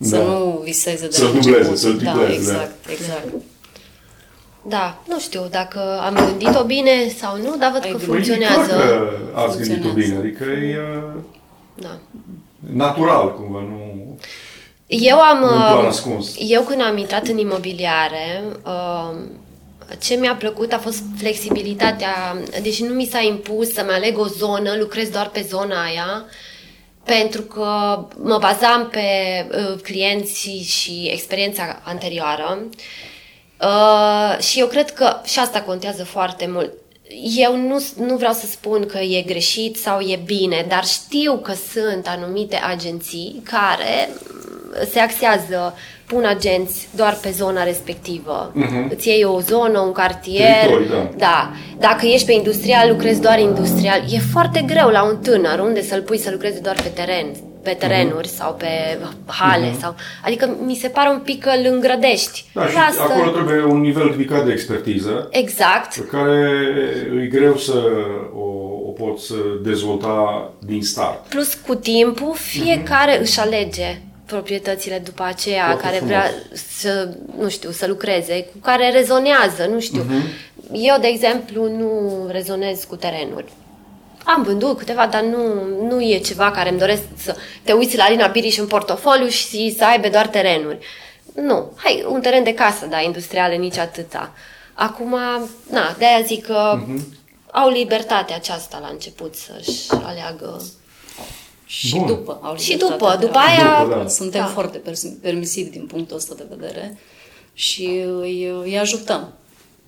Să Da. nu viseze de Să-l la dubleze, început. să-l Da, tripleze, exact, exact. Da, nu știu dacă am gândit-o bine sau nu, dar văd Ai că gândit? funcționează. Păi, clar că ați gândit-o Funcționează. bine, adică e uh, Da. natural cumva, nu... Eu am... Un plan uh, ascuns. Eu când am intrat în imobiliare, uh, ce mi-a plăcut a fost flexibilitatea, deși nu mi s-a impus să-mi aleg o zonă, lucrez doar pe zona aia, pentru că mă bazam pe uh, clienți și experiența anterioară. Uh, și eu cred că și asta contează foarte mult. Eu nu, nu vreau să spun că e greșit sau e bine, dar știu că sunt anumite agenții care mm, se axează, pun agenți doar pe zona respectivă. Uh-huh. Îți iei o zonă, un cartier. Teritorii, da. da. Dacă ești pe industrial, lucrezi doar industrial. E foarte greu la un tânăr unde să-l pui să lucreze doar pe teren pe terenuri uh-huh. sau pe hale uh-huh. sau adică mi se pare un pic că îl îngrădești. Da, și Lasă- acolo trebuie un nivel ridicat de expertiză Exact. pe care e greu să o, o poți dezvolta din start. Plus cu timpul fiecare uh-huh. își alege proprietățile după aceea Foarte care frumos. vrea să, nu știu, să lucreze, cu care rezonează, nu știu. Uh-huh. Eu, de exemplu, nu rezonez cu terenuri. Am vândut câteva, dar nu, nu e ceva care îmi doresc să te uiți la Alina Biriș în portofoliu și să aibă doar terenuri. Nu. Hai, un teren de casă, da, industriale, nici atâta. Acum, na, de-aia zic că uh-huh. au libertatea aceasta la început să-și aleagă Și Bun. după au Și libertatea după, de după a- aia- După, da. Suntem Da. foarte pers- permisivi din punctul ăsta de vedere și îi, îi ajutăm.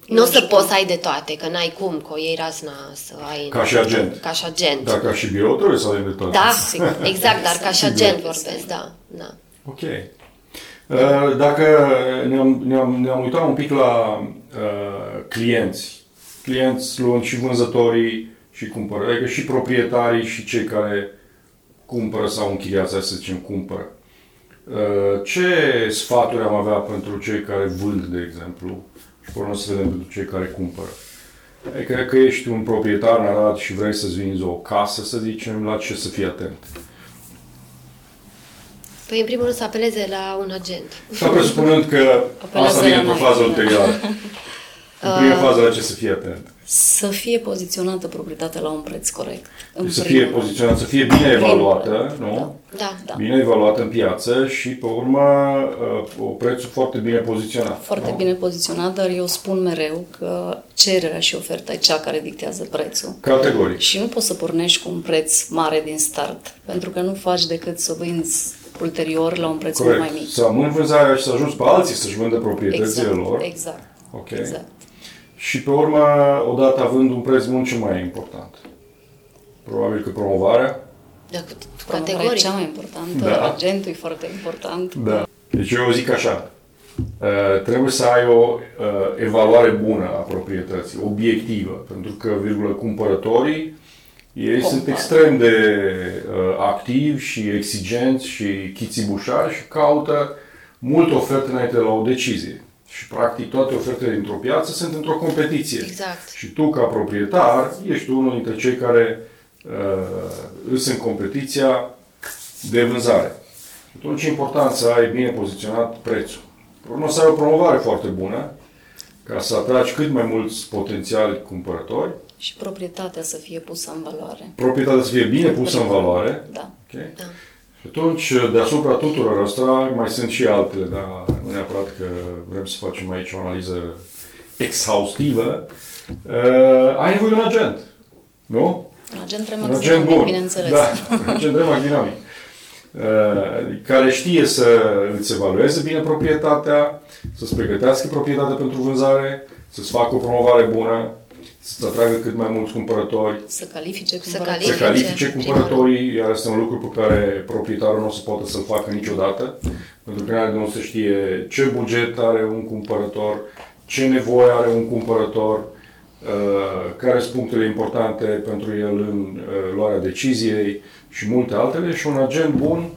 Îi Nu o să ajutăm. poți să ai de toate, că n-ai cum, că o iei razna să ai... Ca și agent. Ca și agent. Dar ca și birou trebuie să avem de toate. Da, Sigur. exact, dar ca și Sigur. agent vorbesc, da. da. Ok. Uh, Dacă ne-am, ne-am, ne-am uitat un pic la uh, clienți, clienți luând și vânzătorii și cumpără, adică și proprietarii și cei care cumpără sau închiriați, hai să zicem, cumpără. Uh, Ce sfaturi am avea pentru cei care vând, de exemplu, și pe urmă să vedem pentru cei care cumpără? Adică că ești un proprietar în Arad și vrei să-ți vinzi o casă, să zicem, la ce să fii atent? Păi, în primul rând, să apeleze la un agent. Sau presupunând că Apelează asta vine la într-o noi. fază ulterioară. În prima fază la ce să fie atent. Să fie poziționată proprietatea la un preț corect. În Deci să primul fie rând. poziționată, să fie bine evaluată, nu? Da. Da. Bine evaluată în piață și, pe urmă, uh, o prețul foarte bine poziționat. Foarte nu? bine poziționat, dar eu spun mereu că cererea și oferta e cea care dictează prețul. Categoric. Și nu poți să pornești cu un preț mare din start, pentru că nu faci decât să vinzi ulterior la un preț mult mai Corect. mic. Să amâni vânzarea și să ajungi pe alții să-și vândă proprietățile Exact, lor. exact, Ok. exact. Și, pe urmă, odată având un preț mult ce mai e important. Probabil că promovarea. Da, Promovarea e categoric. cea mai importantă, Da. agentul e foarte important. Da. Deci eu zic așa, uh, trebuie să ai o uh, evaluare bună a proprietății, obiectivă, pentru că, virgulă, cumpărătorii, ei sunt Compară. extrem de uh, activi și exigenți și chițibușari și caută multe oferte înainte de la o decizie. Și, practic, toate ofertele dintr-o piață sunt într-o competiție. Exact. Și tu, ca proprietar, ești unul dintre cei care uh, sunt în competiția de vânzare. Și atunci e important să ai bine poziționat prețul. Pe urmă să ai o promovare foarte bună, ca să atragi cât mai mulți potențiali cumpărători, Și proprietatea să fie pusă în valoare. proprietatea să fie bine pusă în valoare. Da. Okay? Da. Și atunci, deasupra tuturor ăsta, mai sunt și altele, dar nu neapărat că vrem să facem aici o analiză exhaustivă. Uh, ai nevoie de un agent, nu? Un agent Un Remax agent dinamic, bun. bineînțeles. Da, un agent Remax dinamic. Uh, care știe să îți evalueze bine proprietatea, să-ți pregătească proprietatea pentru vânzare, să-ți facă o promovare bună, să-ți atragă cât mai mulți cumpărători, Să califice Să cumpărătorii. să Califice, califice prima cumpărătorii, iar este un lucru pe care proprietarul nu o să poată să-l facă niciodată, pentru că nu se știe ce buget are un cumpărător, ce nevoie are un cumpărător, uh, care sunt punctele importante pentru el în uh, luarea deciziei și multe altele și un agent bun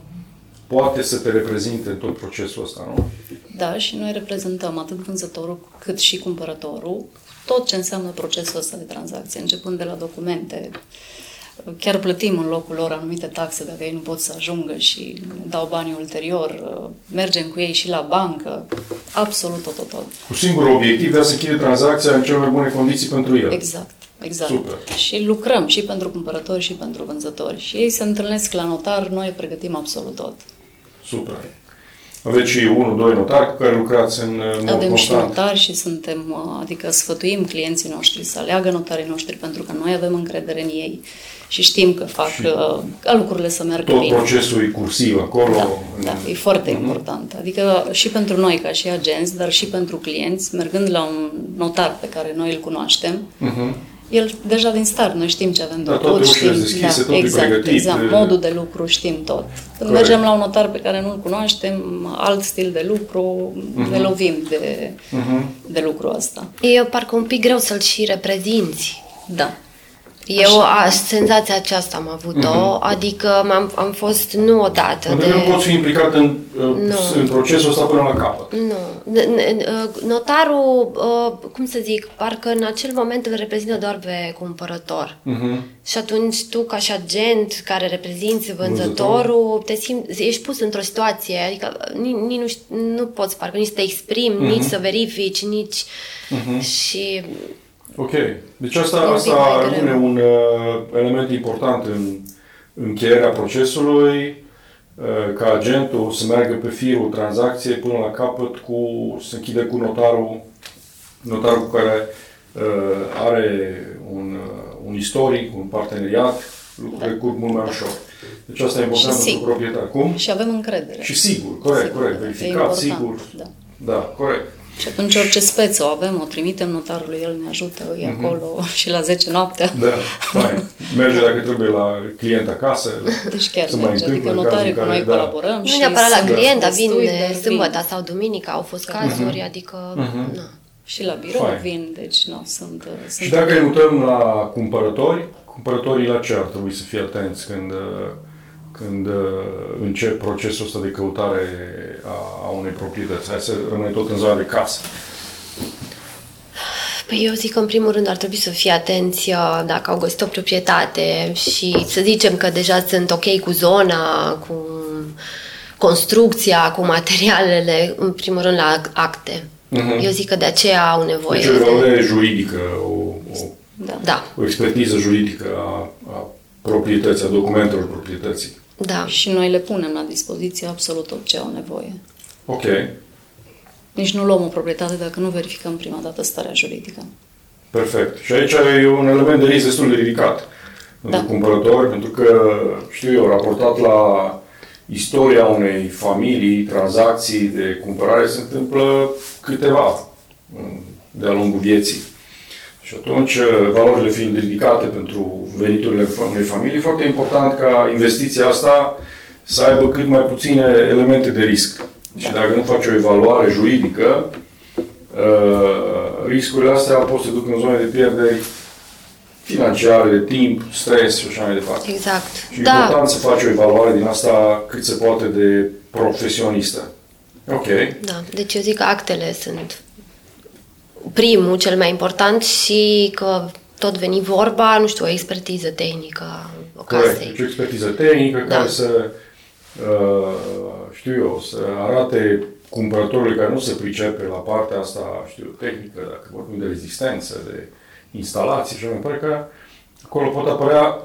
poate să te reprezinte în tot procesul ăsta, nu? Da, și noi reprezentăm atât vânzătorul cât și cumpărătorul, tot ce înseamnă procesul ăsta de tranzacție, începând de la documente. Chiar plătim în locul lor anumite taxe dacă ei nu pot să ajungă și ne dau banii ulterior. Mergem cu ei și la bancă. Absolut tot, tot, tot. Cu singurul obiectiv de a se închide tranzacția în cele mai bune condiții pentru el. Exact, exact. Super. Și lucrăm și pentru cumpărători și pentru vânzători. Și ei se întâlnesc la notar, noi pregătim absolut tot. Super. Aveți și unul, doi notari cu care lucrați în uh, mod Avem și constant. notari și suntem, uh, adică sfătuim clienții noștri să aleagă notarii noștri pentru că noi avem încredere în ei și știm că fac Și uh, ca lucrurile să meargă Tot bine. procesul e cursiv acolo. Da, în- da, e foarte Mhm. important. Adică și pentru noi ca și agenți, dar și pentru clienți, mergând la un notar pe care noi îl cunoaștem, Mhm. El deja din start, noi știm ce avem de Da, toate făcut, ușile știm, deschise, tot e exact, pregătit, exact, e- modul de lucru, știm tot. Când Corect. mergem la un notar pe care nu-l cunoaștem, alt stil de lucru, ne lovim de, Mhm. de lucrul ăsta. E parcă un pic greu să-l și reprezinți. Da. Eu a, senzația aceasta am avut-o, adică am am fost nu odată Pentru de... că nu poți fi implicat în, uh, Nu. în procesul ăsta până la capăt. Nu. N- n- uh, Notarul, uh, cum să zic, parcă în acel moment îl reprezintă doar pe cumpărător. Mhm. Și atunci tu, ca și agent care reprezinți vânzătorul, te simți, ești pus într-o situație, adică nici, nici nu, ș- nu poți parcă nici să te exprimi, Mhm. nici să verifici, nici... Și Ok. Deci asta, E un pic asta mai greu. rămâne un uh, element important în încheierea procesului, uh, ca agentul să meargă pe firul tranzacției până la capăt cu, să închide cu notarul, notarul cu care uh, are un, uh, un istoric, un parteneriat, lucrurile curg mult mai ușor. Deci asta e important Și pentru sigur. proprietar. Cum? Și avem încredere. Și sigur, corect, Sigur, corect, da, e verificat, important, sigur. Da. Da, corect. Și atunci orice speță o avem, o trimitem notarului, el ne ajută, e acolo și la 10 noaptea. Da, fain. Merge dacă trebuie la client acasă. Deci chiar Se mai merge. Adică întâmplă notarii cazul cu în noi care- da. colaborăm nu și neapărat la sunt client, dar vin destui, de dar sâmbătă vin. sau duminică, au fost cazuri, adică... Na. Și la birou Fain. vin, deci nu, sunt... sunt Și dacă ne mutăm la cumpărători, cumpărătorii la ce ar trebui să fie atenți când, uh, când uh, încep procesul ăsta de căutare a, a unei proprietăți? Hai să rămâne tot în zona de casă. Păi eu zic că în primul rând ar trebui să fie atenți uh, dacă au găsit o proprietate și să zicem că deja sunt ok cu zona, cu construcția, cu materialele, în primul rând la acte. Mhm. Eu zic că de aceea au nevoie. Deci o evaluare juridică, o, o, Da. Da, o expertiză juridică a, a proprietății, a documentelor proprietății. Da. Și noi le punem la dispoziție absolut tot ce au nevoie. Ok. Nici nu luăm o proprietate dacă nu verificăm prima dată starea juridică. Perfect. Și aici e un element de risc destul de ridicat pentru Da. cumpărători, pentru că, știu eu, raportat la istoria unei familii, tranzacții de cumpărare, se întâmplă câteva mm, de-a lungul vieții. Și atunci, valorile fiind ridicate pentru veniturile unei familii, e foarte important ca investiția asta să aibă cât mai puține elemente de risc. Și dacă nu faci o evaluare juridică, uh, riscurile astea pot să duc în zone de pierderi financiare, de timp, stres și așa mai departe. Exact. Și e Da, important să faci o evaluare din asta cât se poate de profesionistă. Ok. da. Deci eu zic că actele sunt primul, cel mai important și că tot veni vorba, nu știu, o expertiză tehnică a Corect. casei. Deci o expertiză tehnică Da. care să, uh, știu eu, să arate cumpărătorului care nu se pricepe la partea asta, știu, tehnică, dacă vorbim de rezistență, de instalații și așa mai departe, că acolo pot apărea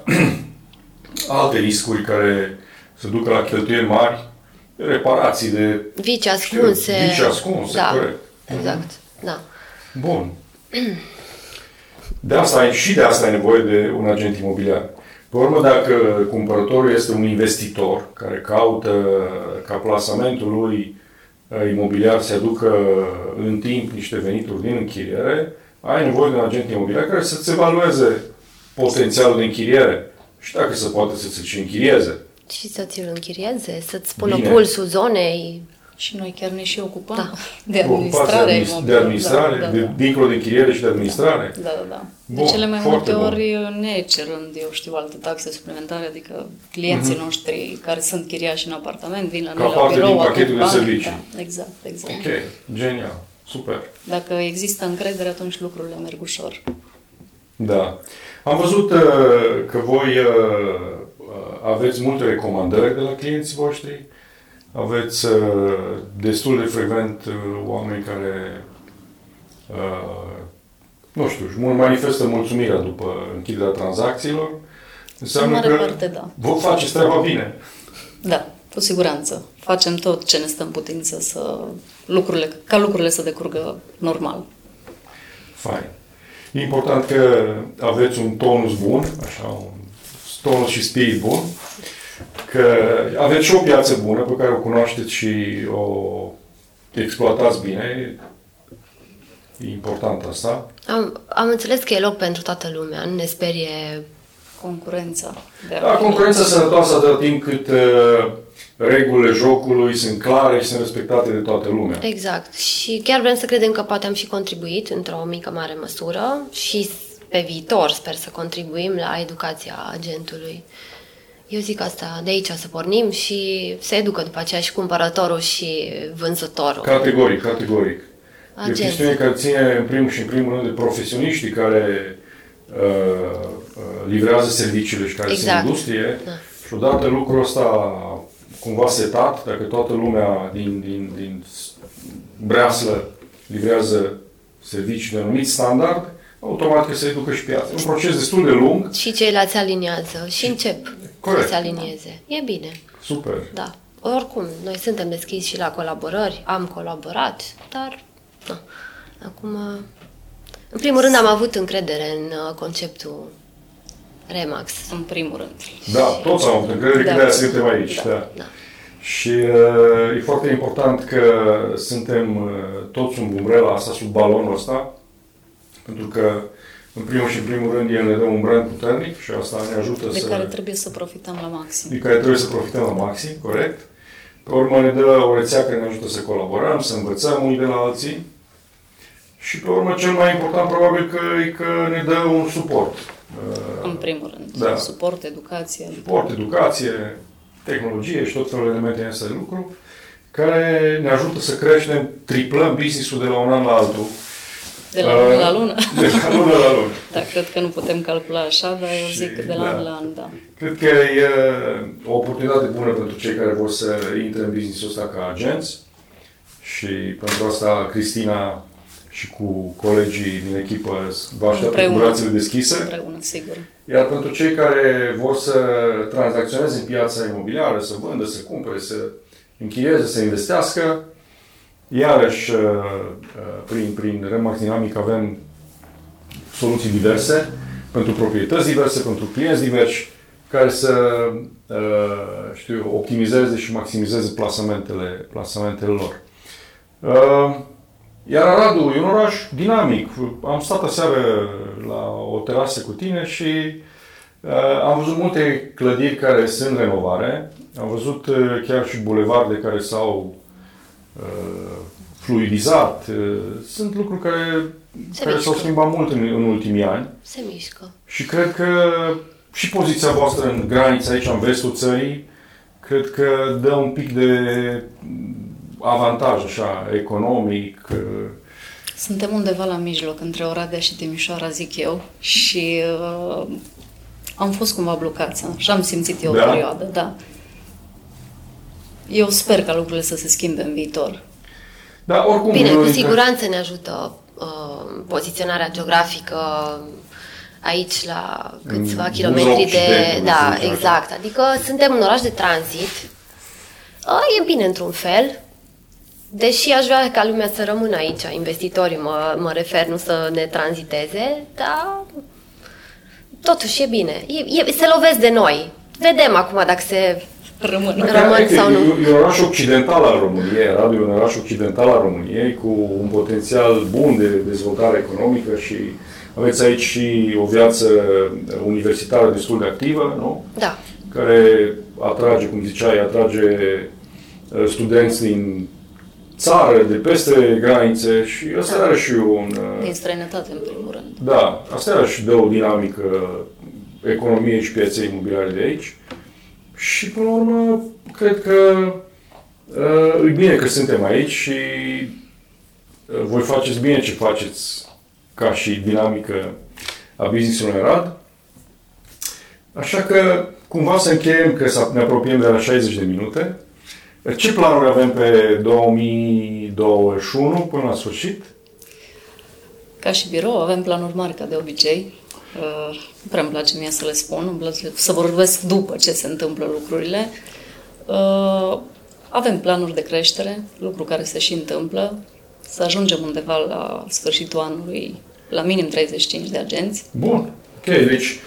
alte riscuri care să ducă la cheltuieli mari, reparații de Vici Știu, ascunse. vici ascunse, da, corect. Exact, da. Bun. De asta ai, și de asta ai nevoie de un agent imobiliar. Pe urmă, dacă cumpărătorul este un investitor care caută ca plasamentul lui uh, imobiliar să aducă în timp niște venituri din închiriere, ai nevoie de un agent imobiliar care să-ți evalueze potențialul de închiriere și dacă se poate să-ți și închirieze. Și să ți-l închirieze, să-ți spună Bine. pulsul zonei. Și noi chiar ne și ocupăm Da. de Ocupați administrare. de, administ- de imobiliară. administrare, da, da, de, da. dincolo de închiriere și de administrare. Da, da, da. Bun, de cele mai foarte multe bun. ori ne cerând, eu știu, alte taxe suplimentare, adică clienții noștri care sunt chiriași în apartament vin la Mhm. Ca noi la parte din birou, pachetul aduc de bani. servicii. Da, exact, exact. Ok, genial, super. Dacă există încredere, atunci lucrurile merg ușor. Da. Am văzut uh, că voi uh, uh, aveți multe recomandări de la clienții voștri, aveți uh, destul de frecvent uh, oameni care, uh, nu știu, își manifestă mulțumirea după închiderea tranzacțiilor. Înseamnă mare că parte, da. vă faceți treaba bine. Da. Cu siguranță. Facem tot ce ne stă în putință să lucrurile, ca lucrurile să decurgă normal. Fain. E important că aveți un tonus bun, așa, un tonus și spirit bun, că aveți și o piață bună pe care o cunoașteți și o exploatați bine. E important asta. Am, am înțeles că e loc pentru toată lumea, nu ne sperie Concurența. De Da, concurența sănătoasă atâta timp cât uh, regulile jocului sunt clare și sunt respectate de toată lumea. Exact. Și chiar vrem să credem că poate am și contribuit într-o mică mare măsură și pe viitor sper să contribuim la educația agentului. Eu zic asta, de aici să pornim și se educă după aceea și cumpărătorul și vânzătorul. Categoric, categoric. E o Agenți. chestiune care ține în primul și în primul rând de profesioniștii care uh, uh, livrează serviciile și care Exact. sunt industrie. Da. Și odată lucrul ăsta cumva setat, dacă toată lumea din, din, din breaslă livrează servicii de anumit standard, automat că se educă și piața. E un proces destul de lung. Și ceilalți aliniază și încep Corect. să se alinieze. E bine, Super. da. Oricum, noi suntem deschiși și la colaborări, am colaborat, dar na, acum, în primul rând am avut încredere în uh, conceptul Remax. În primul rând. Da, toți am avut încredere că Da. de-aia suntem aici. Da. Da. Și uh, e foarte important că suntem uh, toți sub umbrela asta, sub balonul ăsta, pentru că, în primul și în primul rând, el ne dă un brand puternic și asta ne ajută De să... care trebuie să profităm la maxim. de care trebuie să profităm la maxim, corect. Pe urmă ne dă o rețea care ne ajută să colaborăm, să învățăm unii de la alții. Și pe urmă, cel mai important probabil că e că ne dă un suport. Uh, În primul rând. Da. Suport, educație. suport, educație, tehnologie și tot felul de elemente astea de lucru, care ne ajută să creștem, triplăm business-ul de la un an la altul. De la lună la Uh, lună. De la lună la lună. Da, cred că nu putem calcula așa, dar eu Și, zic că de la da. an la an, da. Cred că e o oportunitate bună pentru cei care vor să intre în business-ul ăsta ca agenți și pentru asta Cristina și cu colegii din echipă vă așteaptă cu Împreună. brațele deschise. Împreună, sigur. Iar pentru cei care vor să tranzacționeze în piața imobiliară, să vândă, să cumpere, să închirieze, să investească, iarăși, uh, uh, prin, prin Remax Dynamic avem soluții diverse, pentru proprietăți diverse, pentru clienți diversi, care să uh, știu, eu, optimizeze și maximizeze plasamentele, plasamentele lor. Uh, Iar Aradul e un oraș dinamic. Am stat aseară la o terasă cu tine și uh, am văzut multe clădiri care sunt în renovare. Am văzut uh, chiar și bulevarde care s-au uh, fluidizat. Uh, sunt lucruri care, Se care s-au mișcă. schimbat mult în, în ultimii ani. Se mișcă. Și cred că și poziția voastră în graniță aici, în vestul țării, cred că dă un pic de avantaj, așa, economic. Suntem undeva la mijloc, între Oradea și Timișoara, zic eu, și uh, am fost cumva blocați, și am simțit eu Da? o perioadă, da. Eu sper ca lucrurile să se schimbe în viitor. Dar oricum... Bine, noi- cu siguranță ne ajută uh, poziționarea geografică aici la câțiva În kilometri buza de... Occidentului, Da, să zicem așa. exact. Adică suntem un oraș de tranzit. Uh, e bine într-un fel. Deși aș vrea ca lumea să rămână aici, investitorii mă, mă refer, nu să ne tranziteze, dar totuși e bine. E, e, se lovesc de noi. Vedem acum dacă se Rămân. Rămân Uite, sau nu? E, e un oraș occidental al României, Aradu e un oraș occidental al României cu un potențial bun de dezvoltare economică și aveți aici și o viață universitară destul de activă, nu? Da. care atrage, cum ziceai, atrage uh, studenți din țară, de peste granițe și asta are și un... uh, Din străinătate, în primul rând. Da, asta și dă o dinamică economiei și pieței imobiliare de aici. Și, până la urmă, cred că uh, e bine că suntem aici și uh, voi faceți bine ce faceți ca și dinamică a business-ului în Arad. Așa că, cumva să încheiem, că să ne apropiem de la 60 de minute. Ce planuri avem pe 2021 până la sfârșit? Ca și birou avem planuri mari, ca de obicei. Uh, Nu prea îmi place mie să le spun, îmi place să vorbesc după ce se întâmplă lucrurile. Uh, avem planuri de creștere, lucru care se și întâmplă, să ajungem undeva la sfârșitul anului la minim 35 de agenți. Bun. Ok, deci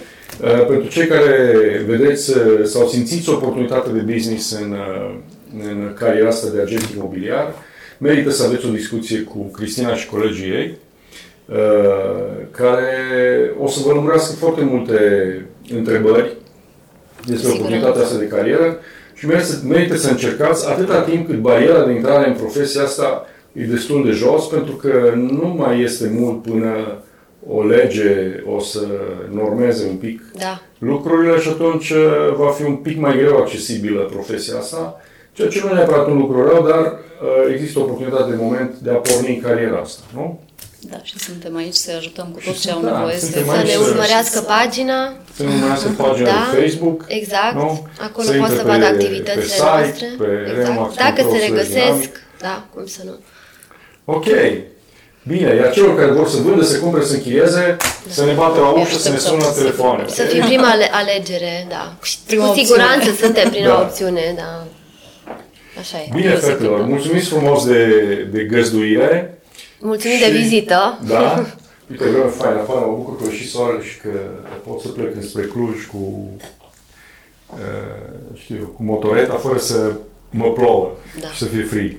uh, pentru cei care vedeți uh, sau simțiți o oportunitate de business în, uh, în cariera asta de agent imobiliar, merită să aveți o discuție cu Cristina și colegii ei, care o să vă lămurească foarte multe întrebări despre oportunitatea asta de carieră și merită să încercați atâta timp cât bariera de intrare în profesia asta e destul de jos, pentru că nu mai este mult până o lege o să normeze un pic da. lucrurile și atunci uh, va fi un pic mai greu accesibilă profesia asta, ceea ce nu e neapărat un lucru rău, dar uh, există o oportunitate de moment de a porni cariera asta, nu? Da, și suntem aici să ajutăm cu tot ce au da, nevoie să, să ne urmărească pagina. Să ne urmărească pagina da, de Facebook. Exact. Nu? Acolo să pot să vadă activitățile pe site, noastre. Pe exact. Dacă se regăsesc, da, cum să nu. Ok. Bine, iar celor care vor să vândă, să cumpere, să închirieze, da. să ne bată la ușă, să ne sună la telefoane. Să fie prima alegere, da. Prima Cu siguranță opțiune. suntem prima da. opțiune, da. Așa e. Bine, fetelor, mulțumiți frumos de, de găzduire. Mulțumim și, de vizită. Da. Uite, vreau fain, afară, mă bucur că și soarele și că pot să plec înspre Cluj cu, uh, știu, cu motoreta, fără să mă plouă da. și să fie frig.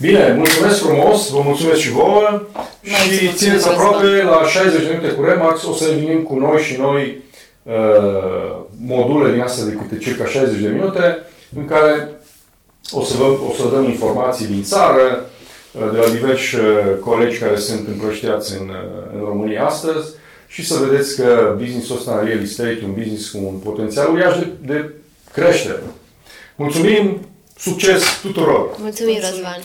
Bine, mulțumesc frumos, vă mulțumesc și vouă și țineți aproape la 60 de minute cu Remax, o să venim cu noi și noi uh, module din astea de câte circa 60 de minute în care o să, vă, o să dăm informații din țară, uh, de la diversi uh, colegi care sunt împrăștiați în, uh, în România astăzi și să vedeți că businessul ăsta în real estate e un business cu un potențial uriaș de, de creștere. Mulțumim! Succes tuturor! Mulțumim, Răzvan!